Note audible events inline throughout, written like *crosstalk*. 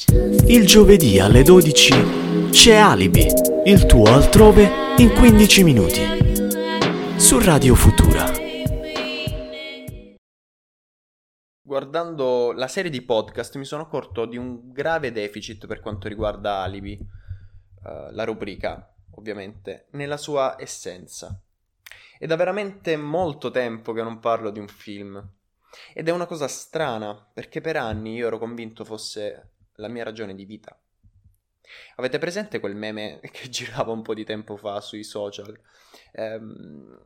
Il giovedì alle 12 c'è Alibi, il tuo altrove in 15 minuti. Su Radio Futura. Guardando la serie di podcast mi sono accorto di un grave deficit per quanto riguarda Alibi, uh, la rubrica, ovviamente, nella sua essenza. È da veramente molto tempo che non parlo di un film. Ed è una cosa strana, perché per anni io ero convinto fosse la mia ragione di vita. Avete presente quel meme *laughs* che girava un po' di tempo fa sui social? Ehm,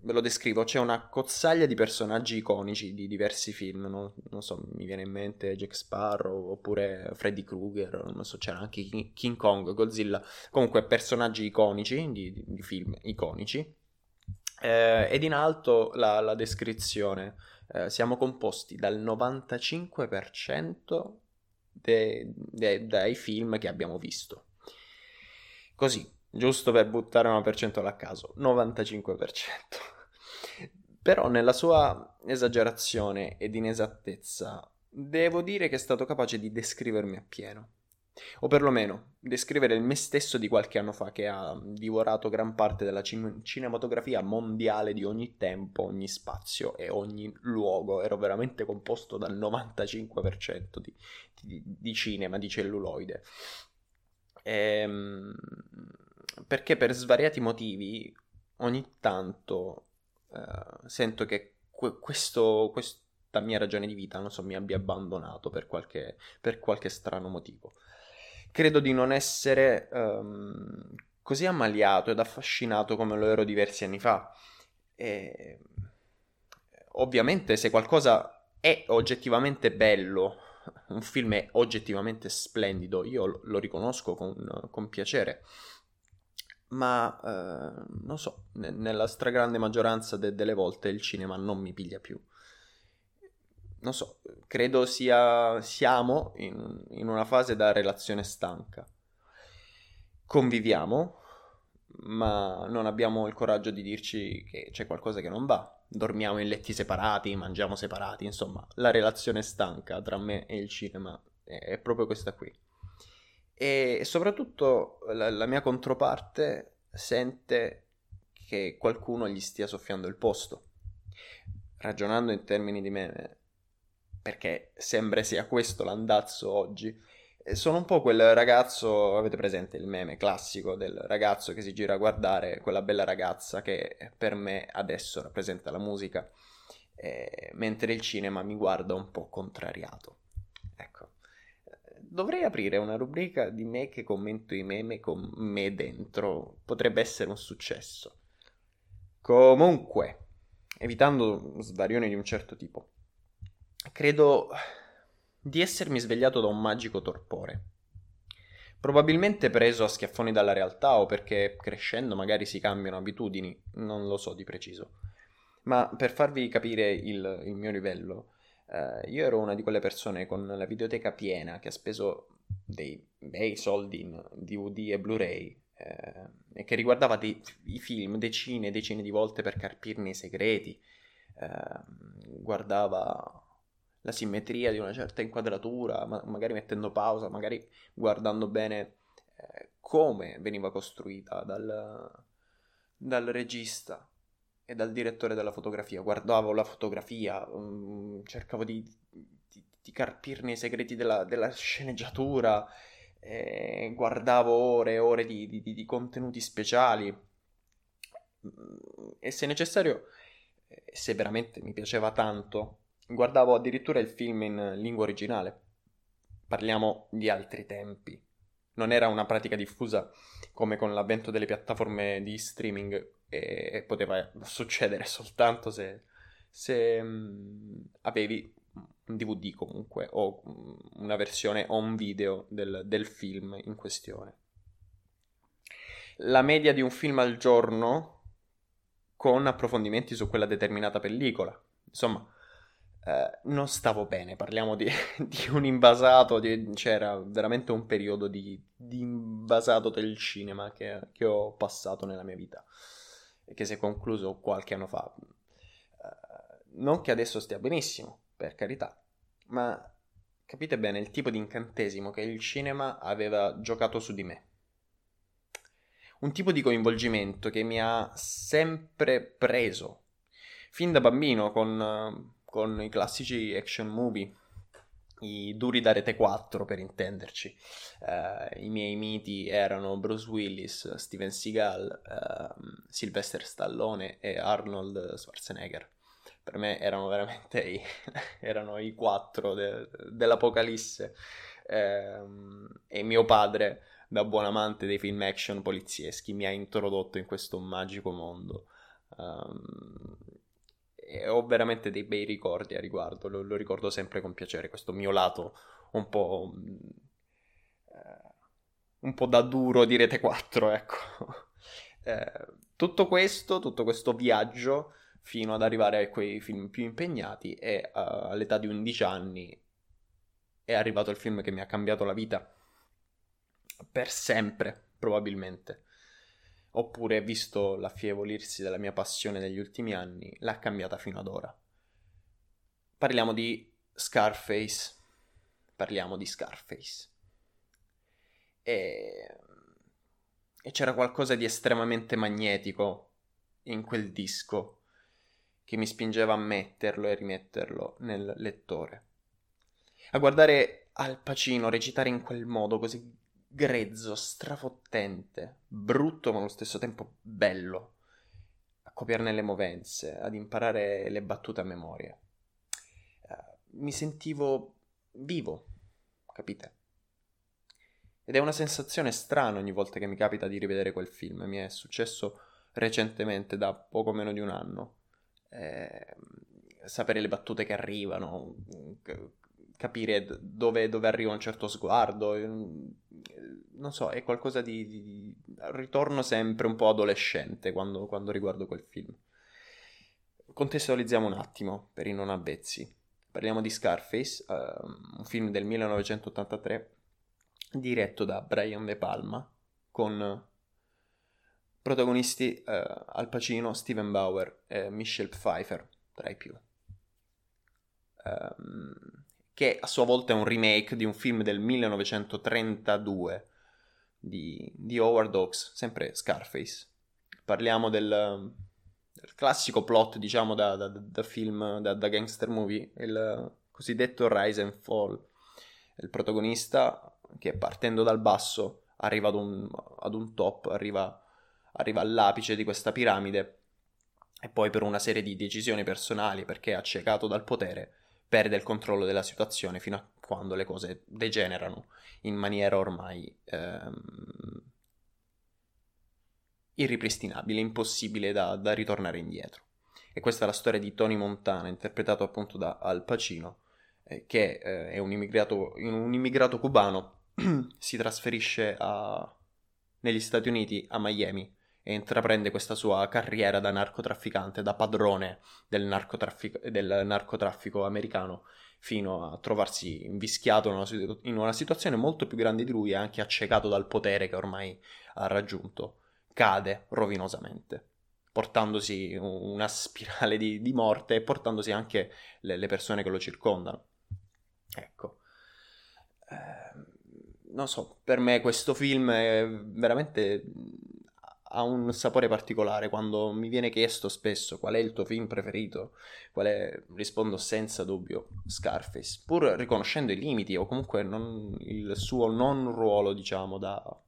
ve lo descrivo, c'è una cozzaglia di personaggi iconici di diversi film, no? non so, mi viene in mente Jack Sparrow oppure Freddy Krueger, non so, c'era anche King Kong, Godzilla, comunque personaggi iconici di, di, film iconici. Eh, ed in alto la, la descrizione, eh, siamo composti dal 95% de, de, dai film che abbiamo visto. Così, giusto per buttare una percentuale a caso, 95%. Però nella sua esagerazione ed inesattezza, devo dire che è stato capace di descrivermi appieno. O perlomeno descrivere il me stesso di qualche anno fa che ha divorato gran parte della cin- cinematografia mondiale di ogni tempo, ogni spazio e ogni luogo. Ero veramente composto dal 95% di, di, di cinema, di celluloide. Ehm, perché per svariati motivi ogni tanto eh, sento che que- questo, questa mia ragione di vita, non so, mi abbia abbandonato per qualche, per qualche strano motivo credo di non essere um, così ammaliato ed affascinato come lo ero diversi anni fa. E... Ovviamente se qualcosa è oggettivamente bello, un film è oggettivamente splendido, io lo riconosco con, con piacere. Ma eh, non so, nella stragrande maggioranza de- delle volte il cinema non mi piglia più non so, credo sia, siamo in, in una fase da relazione stanca. Conviviamo, ma non abbiamo il coraggio di dirci che c'è qualcosa che non va. Dormiamo in letti separati, mangiamo separati, insomma, la relazione stanca tra me e il cinema è proprio questa qui. E soprattutto la, la mia controparte sente che qualcuno gli stia soffiando il posto. Ragionando in termini di meme, perché sembra sia questo l'andazzo oggi. Sono un po' quel ragazzo, avete presente il meme classico del ragazzo che si gira a guardare quella bella ragazza che per me adesso rappresenta la musica, eh, mentre il cinema mi guarda un po' contrariato. Ecco, dovrei aprire una rubrica di me che commento i meme con me dentro, potrebbe essere un successo. Comunque, evitando svarioni di un certo tipo. Credo di essermi svegliato da un magico torpore. Probabilmente preso a schiaffoni dalla realtà o perché crescendo magari si cambiano abitudini, non lo so di preciso. Ma per farvi capire il, il mio livello, eh, io ero una di quelle persone con la videoteca piena che ha speso dei bei soldi in DVD e Blu-ray eh, e che riguardava dei, i film decine e decine di volte per carpirne i segreti, eh, guardava la simmetria di una certa inquadratura, ma- magari mettendo pausa, magari guardando bene eh, come veniva costruita dal, dal, regista e dal direttore della fotografia. Guardavo la fotografia, um, cercavo di, di, di, carpirne i segreti della, della sceneggiatura, eh, guardavo ore e ore di, di contenuti speciali mm, e se necessario, eh, se veramente mi piaceva tanto, Guardavo addirittura il film in lingua originale. Parliamo di altri tempi. Non era una pratica diffusa come con l'avvento delle piattaforme di streaming e poteva succedere *laughs* soltanto se, se um, avevi un DVD comunque o una versione on video del, del film in questione. La media di un film al giorno con approfondimenti su quella determinata pellicola. Insomma, eh, non stavo bene, parliamo di, *laughs* di un invasato, di, c'era veramente un periodo di, di invasato del cinema che, che, ho passato nella mia vita e che si è concluso qualche anno fa. Uh, non che adesso stia benissimo, per carità, ma capite bene il tipo di incantesimo che il cinema aveva giocato su di me. Un tipo di coinvolgimento che mi ha sempre preso, fin da bambino, con, con i classici action movie, i duri da rete 4 per intenderci. Uh, I miei miti erano Bruce Willis, Steven Seagal, uh, Sylvester Stallone e Arnold Schwarzenegger per me erano veramente i, *laughs* erano i quattro de, dell'Apocalisse. Eh, e mio padre, da buon amante dei film action polizieschi, mi ha introdotto in questo magico mondo. Um, e ho veramente dei bei ricordi a riguardo, lo, lo, ricordo sempre con piacere, questo mio lato un po'... Uh, un po' da duro di Rete 4, ecco. *laughs* Eh, tutto questo, tutto questo viaggio fino ad arrivare a quei film più impegnati e uh, all'età di 11 anni è arrivato il film che mi ha cambiato la vita per sempre, probabilmente. Oppure, visto l'affievolirsi della mia passione negli ultimi anni, l'ha cambiata fino ad ora. Parliamo di Scarface. Parliamo di Scarface. E... e c'era qualcosa di estremamente magnetico in quel disco che mi spingeva a metterlo e rimetterlo nel lettore. A guardare Al Pacino recitare in quel modo così grezzo, strafottente, brutto ma allo stesso tempo bello, a copiarne le movenze, ad imparare le battute a memoria. Uh, mi sentivo vivo, capite? Ed è una sensazione strana ogni volta che mi capita di rivedere quel film. Mi è successo recentemente, da poco meno di un anno eh, sapere le battute che arrivano, capire dove, dove, arriva un certo sguardo, non so, è qualcosa di, di... ritorno sempre un po' adolescente quando, quando riguardo quel film. Contestualizziamo un attimo per i non avvezzi. Parliamo di Scarface, uh, un film del 1983 diretto da Brian De Palma con Protagonisti eh, Al Pacino, Steven Bauer e Michelle Pfeiffer, tra i più. Um, che a sua volta è un remake di un film del 1932 di, di Howard Hawks, sempre Scarface. Parliamo del, del classico plot, diciamo, da, da, da film, da, da, gangster movie, il cosiddetto Rise and Fall. Il protagonista che partendo dal basso arriva ad un, ad un top, arriva arriva all'apice di questa piramide e poi per una serie di decisioni personali, perché accecato dal potere, perde il controllo della situazione fino a quando le cose degenerano in maniera ormai ehm, irripristinabile, impossibile da, da, ritornare indietro. E questa è la storia di Tony Montana, interpretato appunto da Al Pacino, eh, che eh, è un immigrato, un immigrato cubano, *clears throat* si trasferisce a, negli Stati Uniti, a Miami, e intraprende questa sua carriera da narcotrafficante, da padrone del narcotraffico, del narcotraffico americano, fino a trovarsi invischiato in una, in una situazione molto più grande di lui e anche accecato dal potere che ormai ha raggiunto. Cade rovinosamente portandosi una spirale di, di, morte e portandosi anche le, le, persone che lo circondano. Ecco. Eh, non so, per me questo film è veramente ha un sapore particolare. Quando mi viene chiesto spesso qual è il tuo film preferito, è... rispondo senza dubbio Scarface, pur riconoscendo i limiti o comunque non... il suo non ruolo, diciamo, da...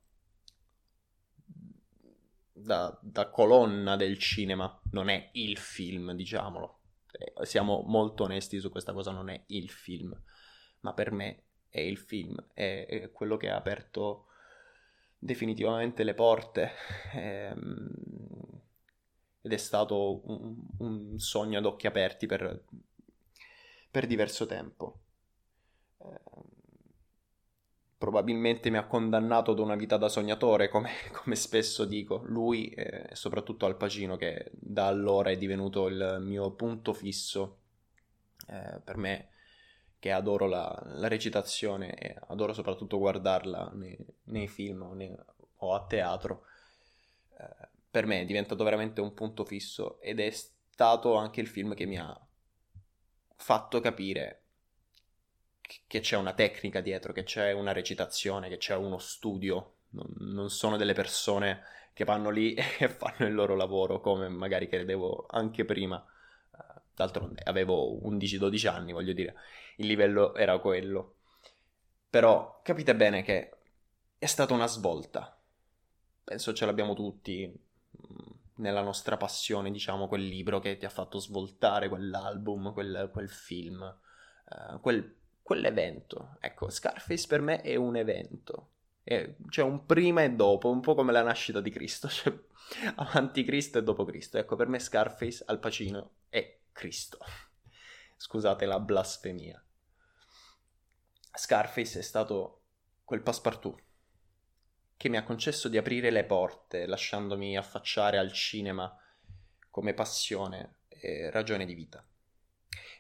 da... da colonna del cinema, non è il film, diciamolo. Eh, siamo molto onesti su questa cosa, non è il film, ma per me è il film, è, è quello che ha aperto definitivamente le porte ehm, ed è stato un, un, sogno ad occhi aperti per, per diverso tempo. Eh, probabilmente mi ha condannato ad una vita da sognatore, come, *laughs* come spesso dico, lui e soprattutto Al Pacino che da allora è divenuto il mio punto fisso. Eh, per me che adoro la, la, recitazione e adoro soprattutto guardarla nei, nei film o, nei, o, a teatro, eh, per me è diventato veramente un punto fisso ed è stato anche il film che mi ha fatto capire che c'è una tecnica dietro, che c'è una recitazione, che c'è uno studio. Non, non sono delle persone che vanno lì *laughs* e fanno il loro lavoro come magari credevo anche prima. D'altronde avevo 11-12 anni, voglio dire, il livello era quello. Però capite bene che è stata una svolta. Penso ce l'abbiamo tutti mm, nella nostra passione, diciamo, quel libro che ti ha fatto svoltare, quell'album, quel, quel film, uh, quel, quell'evento. Ecco, Scarface per me è un evento. C'è cioè un prima e dopo, un po' come la nascita di Cristo, *laughs* cioè avanti Cristo e dopo Cristo. Ecco, per me Scarface, Al Pacino, è Cristo. Scusate la blasfemia. Scarface è stato quel passepartout che mi ha concesso di aprire le porte, lasciandomi affacciare al cinema come passione e ragione di vita.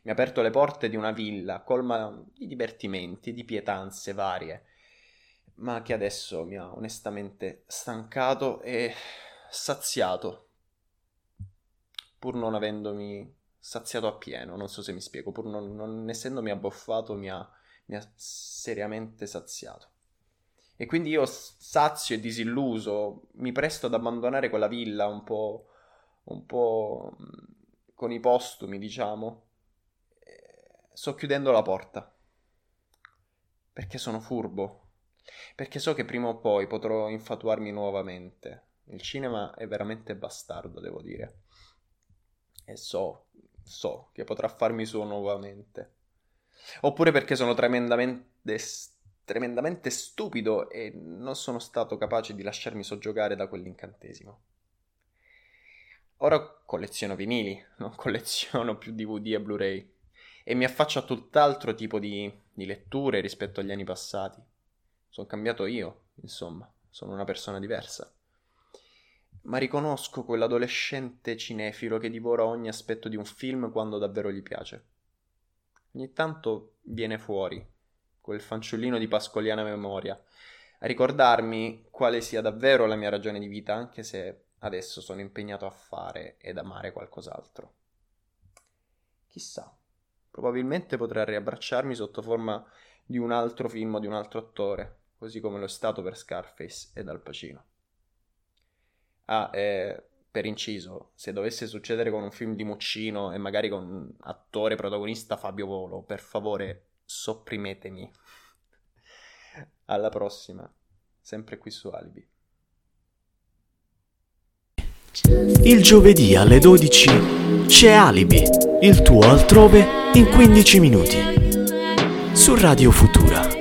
Mi ha aperto le porte di una villa colma di divertimenti, di pietanze varie, ma che adesso mi ha onestamente stancato e saziato, pur non avendomi saziato appieno, non so se mi spiego, pur non, non essendomi abboffato mi ha mi ha seriamente saziato. E quindi io, sazio e disilluso, mi presto ad abbandonare quella villa un po', un po' con i postumi, diciamo. Sto chiudendo la porta. Perché sono furbo. Perché so che prima o poi potrò infatuarmi nuovamente. Il cinema è veramente bastardo, devo dire. E so, so che potrà farmi suo nuovamente. Oppure perché sono tremendamente, tremendamente stupido e non sono stato capace di lasciarmi soggiogare da quell'incantesimo. Ora colleziono vinili, *laughs* non colleziono più DVD e Blu-ray e mi affaccio a tutt'altro tipo di, di letture rispetto agli anni passati. Sono cambiato io, insomma, sono una persona diversa. Ma riconosco quell'adolescente cinefilo che divora ogni aspetto di un film quando davvero gli piace. Ogni tanto viene fuori quel fanciullino di pascoliana memoria a ricordarmi quale sia davvero la mia ragione di vita, anche se adesso sono impegnato a fare ed amare qualcos'altro. Chissà, probabilmente potrei riabbracciarmi sotto forma di un altro film o di un altro attore, così come lo è stato per Scarface ed Al Pacino. Ah, eh, per inciso, se dovesse succedere con un film di Muccino e magari con attore protagonista Fabio Volo, per favore sopprimetemi. *laughs* Alla prossima, sempre qui su Alibi. Il giovedì alle 12 c'è Alibi, il tuo altrove in 15 minuti. Su Radio Futura.